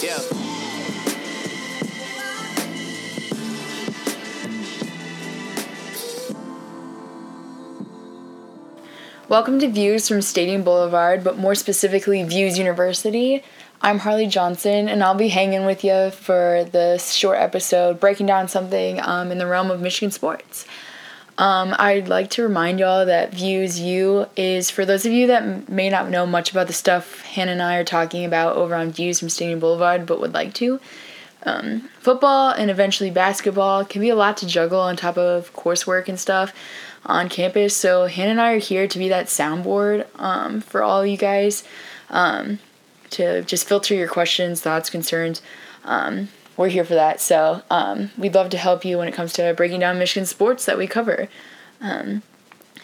Yeah. Welcome to Views from Stadium Boulevard, but more specifically, Views University. I'm Harley Johnson, and I'll be hanging with you for this short episode, breaking down something um, in the realm of Michigan sports. Um, I'd like to remind y'all that Views U is for those of you that may not know much about the stuff Hannah and I are talking about over on Views from Stadium Boulevard, but would like to. Um, football and eventually basketball can be a lot to juggle on top of coursework and stuff on campus. So Hannah and I are here to be that soundboard um, for all you guys um, to just filter your questions, thoughts, concerns. Um, we're here for that. So um, we'd love to help you when it comes to breaking down Michigan sports that we cover. Um,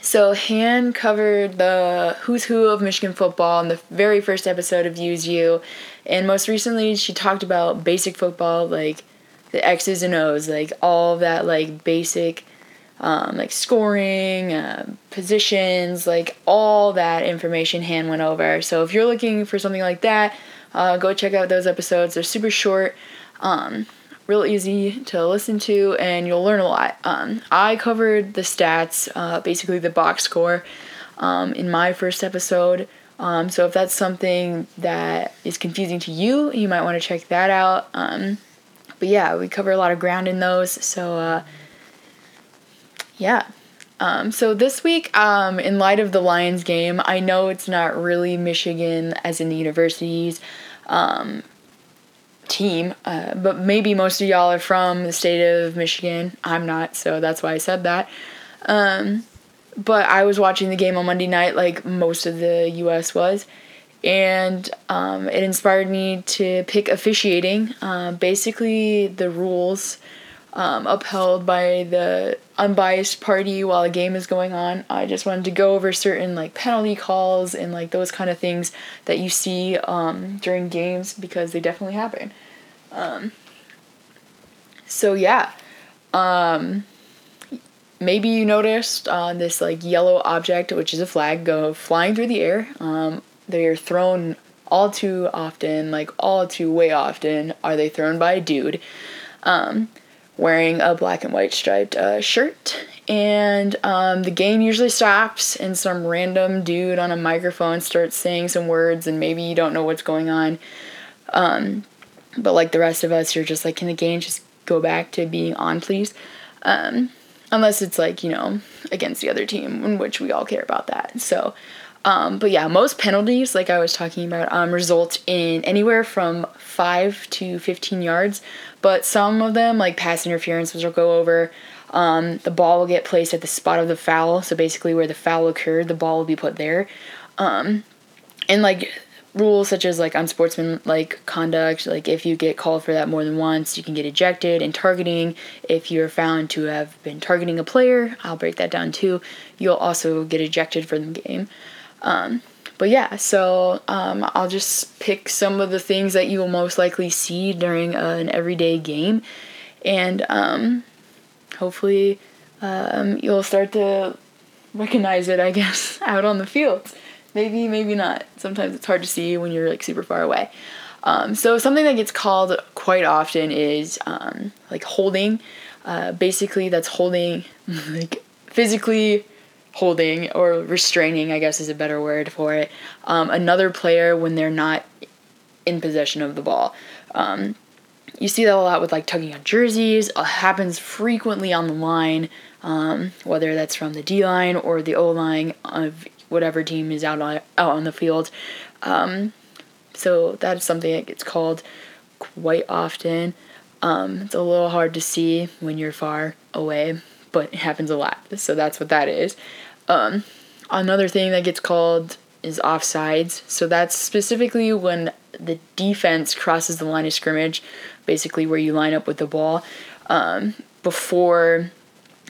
so Han covered the who's who of Michigan football in the very first episode of Views U, and most recently she talked about basic football, like the X's and O's, like all that like basic, um, like scoring, uh, positions, like all that information Han went over. So if you're looking for something like that, uh, go check out those episodes. They're super short. Um, real easy to listen to and you'll learn a lot. Um, I covered the stats, uh, basically the box score, um, in my first episode. Um, so if that's something that is confusing to you, you might want to check that out. Um, but yeah, we cover a lot of ground in those. So uh, yeah. Um, so this week, um, in light of the Lions game, I know it's not really Michigan as in the universities um, team, uh, but maybe most of y'all are from the state of Michigan. I'm not, so that's why I said that. Um, but I was watching the game on Monday night, like most of the U.S. was, and um, it inspired me to pick officiating. Uh, basically, the rules um, upheld by the unbiased party while a game is going on. I just wanted to go over certain like penalty calls and like those kind of things that you see um, during games because they definitely happen. Um, so yeah, um, maybe you noticed uh, this like yellow object, which is a flag, go flying through the air. Um, they are thrown all too often, like all too way often, are they thrown by a dude. Um, wearing a black and white striped uh, shirt. And um, the game usually stops, and some random dude on a microphone starts saying some words, and maybe you don't know what's going on. Um, but like the rest of us, you're just like, can the game just go back to being on, please? Um, unless it's like, you know, against the other team, in which we all care about that. So, um, but yeah, most penalties, like I was talking about, um, result in anywhere from 5 to 15 yards, but some of them, like pass interference, which will go over, um, the ball will get placed at the spot of the foul, so basically where the foul occurred, the ball will be put there. Um, and like rules such as like unsportsmanlike conduct, like if you get called for that more than once, you can get ejected. And targeting, if you're found to have been targeting a player, I'll break that down too. You'll also get ejected from the game. Um, but yeah, so um, I'll just pick some of the things that you will most likely see during uh, an everyday game, and um, hopefully um, you'll start to recognize it, I guess, out on the field. Maybe, maybe not. Sometimes it's hard to see when you're like super far away. Um, so something that gets called quite often is um, like holding. Uh, basically, that's holding, like physically holding or restraining, I guess is a better word for it, um, another player when they're not in possession of the ball. Um, you see that a lot with like tugging on jerseys. It happens frequently on the line, um, whether that's from the D line or the O line of whatever team is out on out on the field. Um, so that's something that gets called quite often. Um, it's a little hard to see when you're far away, but it happens a lot. So that's what that is. Um, another thing that gets called is offsides. So that's specifically when the defense crosses the line of scrimmage, basically where you line up with the ball um, before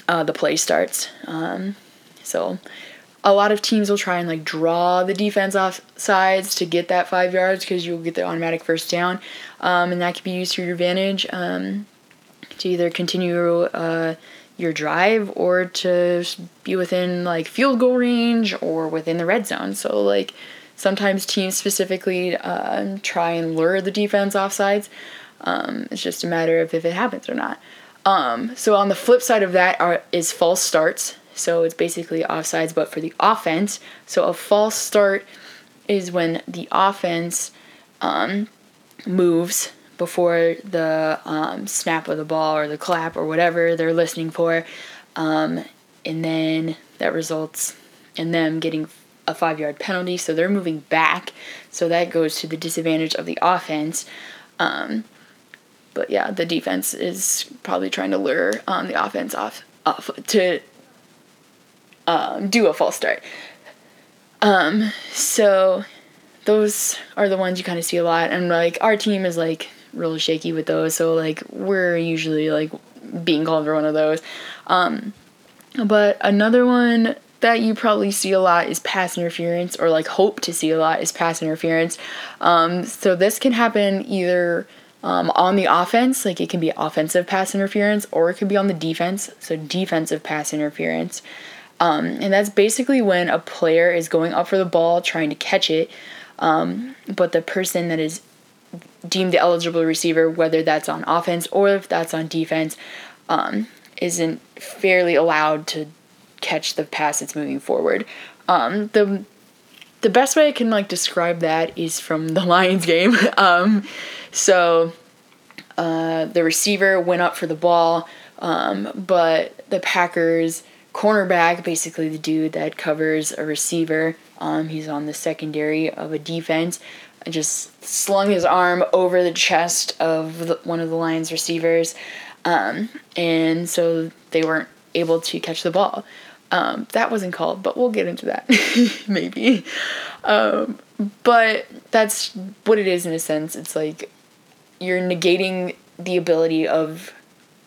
uh, the play starts. Um, so a lot of teams will try and like draw the defense off sides to get that five yards because you'll get the automatic first down, um, and that can be used to your advantage um, to either continue uh, your drive or to be within like field goal range or within the red zone. So like Sometimes teams specifically uh, try and lure the defense offsides. Um, it's just a matter of if it happens or not. Um, so on the flip side of that are, is false starts. So it's basically offsides, but for the offense. So a false start is when the offense um, moves before the um, snap of the ball or the clap or whatever they're listening for, um, and then that results in them getting a five yard penalty. So they're moving back, so that goes to the disadvantage of the offense. Um, but yeah, the defense is probably trying to lure um, the offense off, off to um, do a false start. Um, so those are the ones you kind of see a lot, and like our team is like real shaky with those, so like we're usually like being called for one of those. Um, but another one that you probably see a lot is pass interference, or like hope to see a lot is pass interference. Um, so this can happen either um, on the offense, like it can be offensive pass interference, or it could be on the defense, so defensive pass interference. Um, and that's basically when a player is going up for the ball, trying to catch it, um, but the person that is deemed the eligible receiver, whether that's on offense or if that's on defense, um, isn't fairly allowed to catch the pass that's moving forward. Um, the the best way I can like describe that is from the Lions game. um, so uh, the receiver went up for the ball, um, but the Packers cornerback, basically the dude that covers a receiver, um, he's on the secondary of a defense, just slung his arm over the chest of the, one of the Lions receivers, um, and so they weren't able to catch the ball. Um, that wasn't called, but we'll get into that maybe. Um, but that's what it is in a sense. It's like you're negating the ability of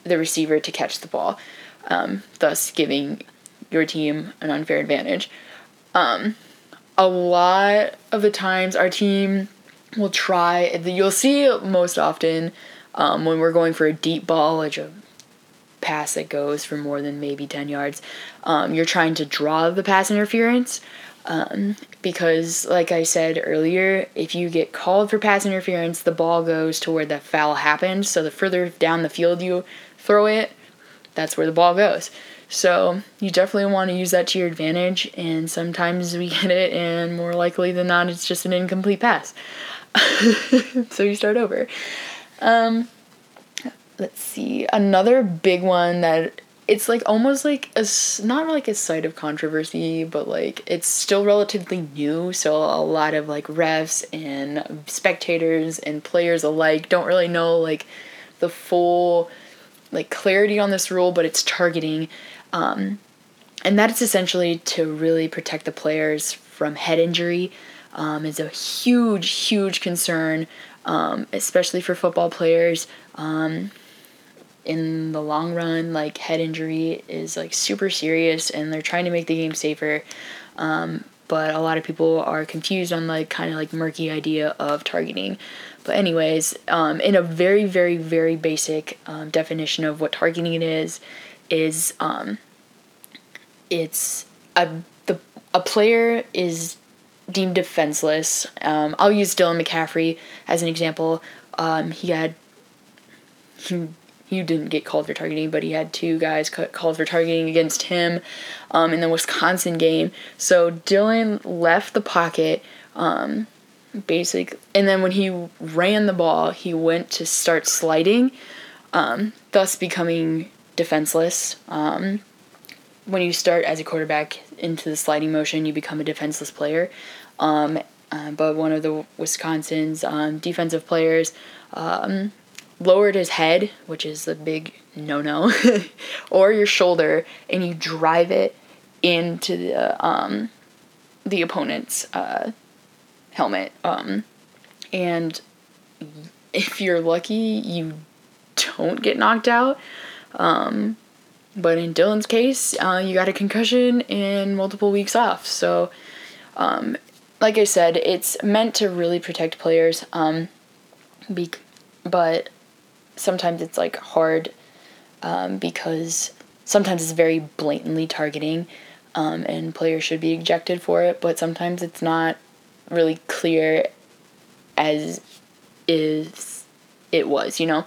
the receiver to catch the ball, um, thus giving your team an unfair advantage. Um, a lot of the times, our team will try. You'll see most often um, when we're going for a deep ball, like a pass that goes for more than maybe 10 yards, um, you're trying to draw the pass interference. Um, because, like I said earlier, if you get called for pass interference, the ball goes to where the foul happened. So the further down the field you throw it, that's where the ball goes. So you definitely want to use that to your advantage, and sometimes we get it, and more likely than not, it's just an incomplete pass. so you start over. Um, let's see. Another big one that it's like almost like a not like a site of controversy, but like it's still relatively new. So a lot of like refs and spectators and players alike don't really know like the full like clarity on this rule, but it's targeting. Um, and that is essentially to really protect the players from head injury. Um, is a huge, huge concern, um, especially for football players. Um, in the long run, like head injury is like super serious, and they're trying to make the game safer. Um, but a lot of people are confused on like kind of like murky idea of targeting. But anyways, um, in a very, very, very basic um, definition of what targeting is, is um, it's a the a player is deemed defenseless. Um, I'll use Dylan McCaffrey as an example. Um, he had he he didn't get called for targeting, but he had two guys called for targeting against him um, in the Wisconsin game. So Dylan left the pocket, um, basic, and then when he ran the ball, he went to start sliding, um, thus becoming defenseless. Um, when you start as a quarterback into the sliding motion, you become a defenseless player. Um, uh, but one of the Wisconsin's um, defensive players um, lowered his head, which is a big no no, or your shoulder, and you drive it into the um, the opponent's uh, helmet. Um, and if you're lucky, you don't get knocked out. Um, but in Dylan's case, uh, you got a concussion and multiple weeks off. So, um, like I said, it's meant to really protect players. Um, be- but sometimes it's like hard um, because sometimes it's very blatantly targeting um, and players should be ejected for it, but sometimes it's not really clear as is it was, you know.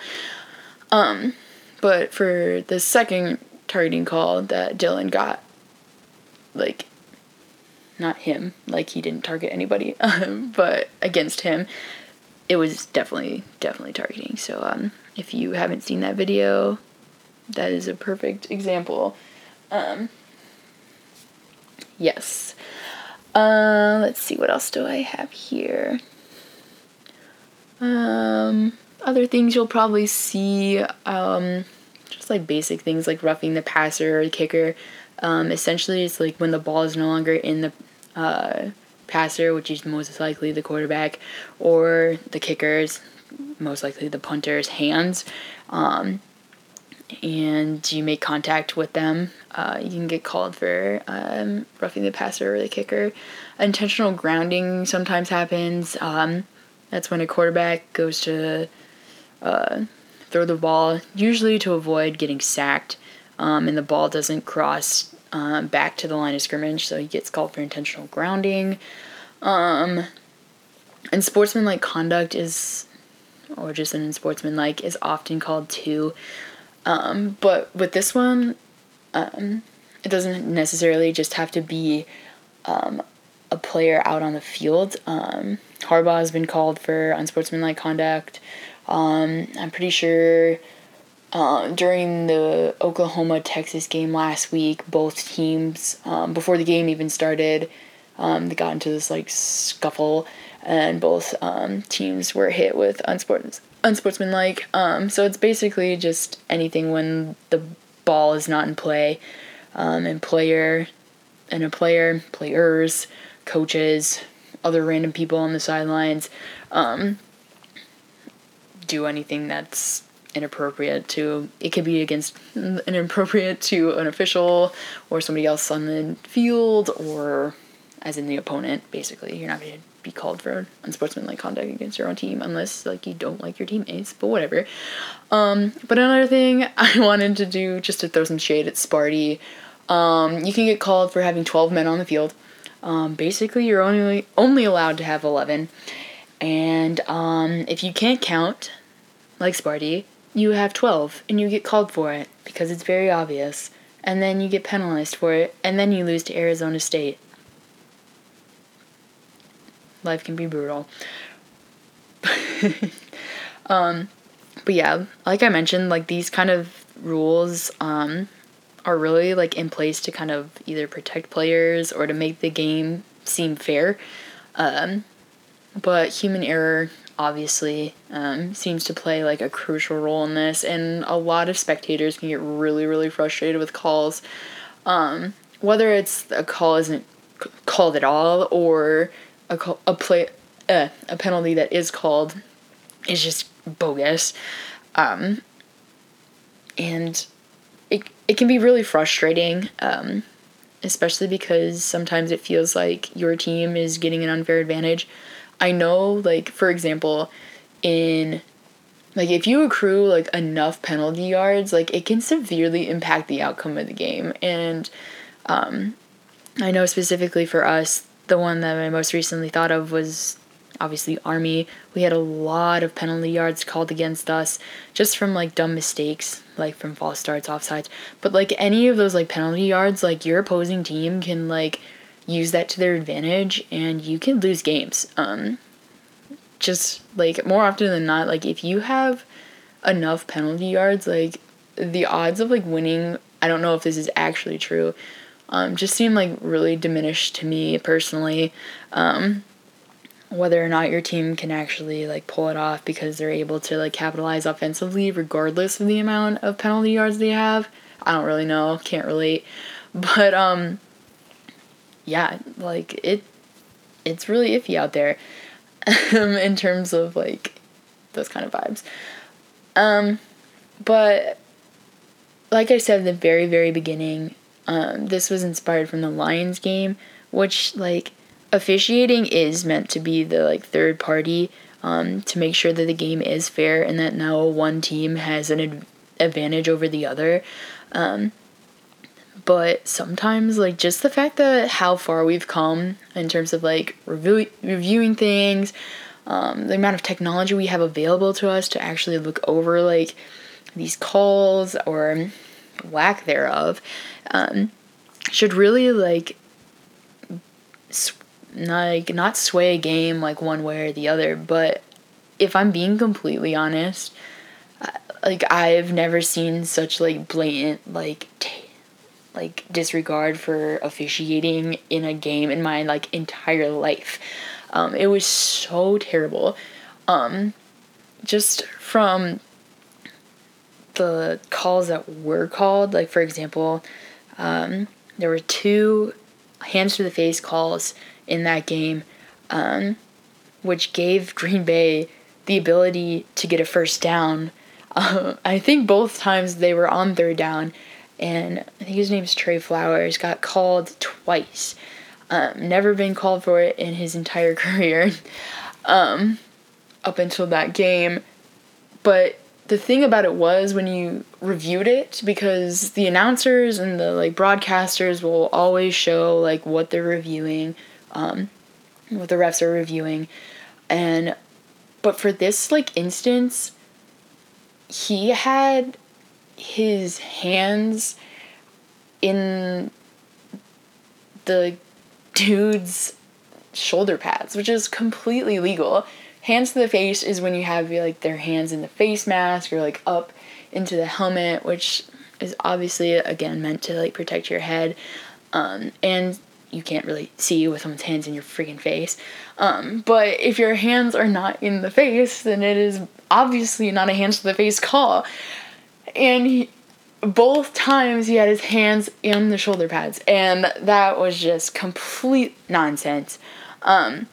Um, but for the second targeting call that Dylan got, like, not him, like he didn't target anybody, but against him, it was definitely definitely targeting. So um, if you haven't seen that video, that is a perfect example. Um, yes. Uh, let's see what else do I have here. Um, other things you'll probably see, um, just like basic things like roughing the passer or the kicker. Um, essentially, it's like when the ball is no longer in the uh, passer, which is most likely the quarterback, or the kickers, most likely the punter's hands, um, and you make contact with them, uh, you can get called for um, roughing the passer or the kicker. Intentional grounding sometimes happens. Um, that's when a quarterback goes to uh, throw the ball, usually to avoid getting sacked, um, and the ball doesn't cross um, back to the line of scrimmage, so he gets called for intentional grounding. Um, and sportsmanlike conduct is, or just an unsportsmanlike, is often called too. Um, but with this one, um, it doesn't necessarily just have to be um, a player out on the field. Um, Harbaugh has been called for unsportsmanlike conduct. Um, I'm pretty sure uh, during the Oklahoma Texas game last week, both teams, um, before the game even started, um, they got into this like scuffle, and both um, teams were hit with unsports- unsportsmanlike. Um, so it's basically just anything when the ball is not in play, um, and player, and a player, players, coaches, other random people on the sidelines, um, do anything that's inappropriate to it could be against inappropriate to an official or somebody else on the field or as in the opponent basically. You're not going to be called for unsportsmanlike conduct against your own team unless like you don't like your teammates but whatever. Um, but another thing i wanted to do just to throw some shade at sparty um, you can get called for having 12 men on the field. Um, basically you're only only allowed to have 11 and um, if you can't count like sparty you have 12 and you get called for it because it's very obvious, and then you get penalized for it, and then you lose to Arizona State. Life can be brutal. um, but yeah, like I mentioned, like these kind of rules um, are really like in place to kind of either protect players or to make the game seem fair. Um, but human error obviously um, seems to play like a crucial role in this and a lot of spectators can get really really frustrated with calls. Um, whether it's a call isn't called at all or a, call, a play uh, a penalty that is called is just bogus um, and it, it can be really frustrating um, especially because sometimes it feels like your team is getting an unfair advantage I know, like, for example, in like if you accrue like enough penalty yards, like it can severely impact the outcome of the game. And um, I know specifically for us, the one that I most recently thought of was obviously Army. We had a lot of penalty yards called against us just from like dumb mistakes, like from false starts, offsides. But like any of those like penalty yards, like your opposing team can like use that to their advantage and you can lose games. Um, just like more often than not, like if you have enough penalty yards, like the odds of like winning, I don't know if this is actually true, um, just seem like really diminished to me personally. Um, whether or not your team can actually like pull it off because they're able to like capitalize offensively regardless of the amount of penalty yards they have. I don't really know, can't relate. But um yeah, like it it's really iffy out there um, in terms of like those kind of vibes. Um, but like I said at the very very beginning, um, this was inspired from the Lions game, which like officiating is meant to be the like third party um, to make sure that the game is fair and that no one team has an ad- advantage over the other. Um, but sometimes like just the fact that how far we've come in terms of like review, reviewing things um, the amount of technology we have available to us to actually look over like these calls or lack thereof um, should really like sw- like not sway a game like one way or the other. But if i'm being completely honest like i've never seen such like blatant like t- like disregard for officiating in a game in my like entire life. Um, it was so terrible. Um, just from the calls that were called like for example um, there were two hands to the face calls in that game um, which gave green bay the ability to get a first down. Uh, i think both times they were on third down and i think his name's trey flowers got called twice. Um, never been called for it in his entire career um, up until that game. But the thing about it was when you reviewed it because the announcers and the like broadcasters will always show like what they're reviewing um, what the refs are reviewing. And but for this like instance he had his hands in the dude's shoulder pads which is completely legal hands to the face is when you have like their hands in the face mask or like up into the helmet, which is obviously again meant to like protect your head. Um, and you can't really see with someone's hands in your freaking face. Um, but if your hands are not in the face, then it is obviously not a hands to the face call. And he, both times he had his hands in the shoulder pads, and that was just complete nonsense. Um,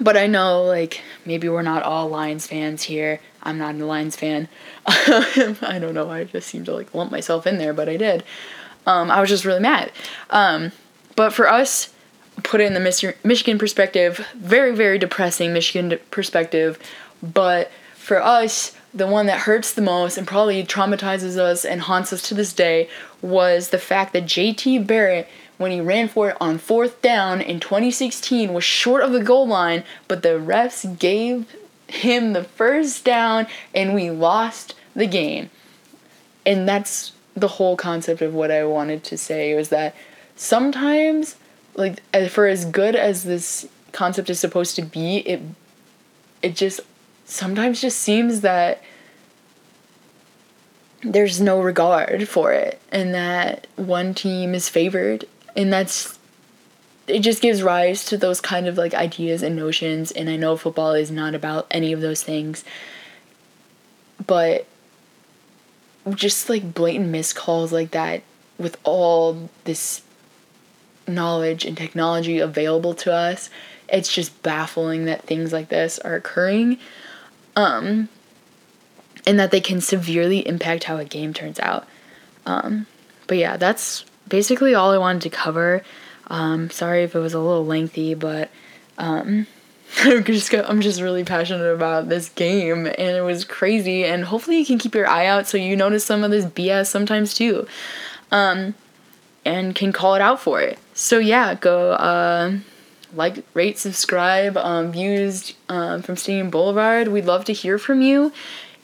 but I know, like, maybe we're not all Lions fans here. I'm not a Lions fan. I don't know. I just seemed to, like, lump myself in there, but I did. Um, I was just really mad. Um, but for us, put it in the Mich- Michigan perspective, very, very depressing Michigan perspective. But for us, the one that hurts the most and probably traumatizes us and haunts us to this day was the fact that JT Barrett when he ran for it on fourth down in 2016 was short of the goal line, but the refs gave him the first down and we lost the game. And that's the whole concept of what I wanted to say was that sometimes like for as good as this concept is supposed to be, it it just sometimes just seems that there's no regard for it and that one team is favored. And that's it just gives rise to those kind of like ideas and notions. And i know football is not about any of those things. But just like blatant miscalls like that with all this knowledge and technology available to us it's just baffling that things like this are occurring um and that they can severely impact how a game turns out um but yeah that's basically all I wanted to cover. Um, sorry if it was a little lengthy, but um, I'm just I'm just really passionate about this game, and it was crazy. And hopefully, you can keep your eye out so you notice some of this BS sometimes too, um, and can call it out for it. So yeah, go uh, like, rate, subscribe. Um, views um, from Stadium Boulevard. We'd love to hear from you,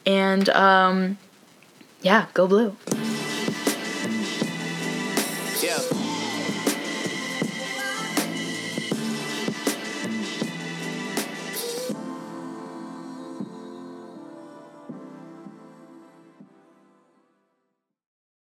and um, yeah, go blue.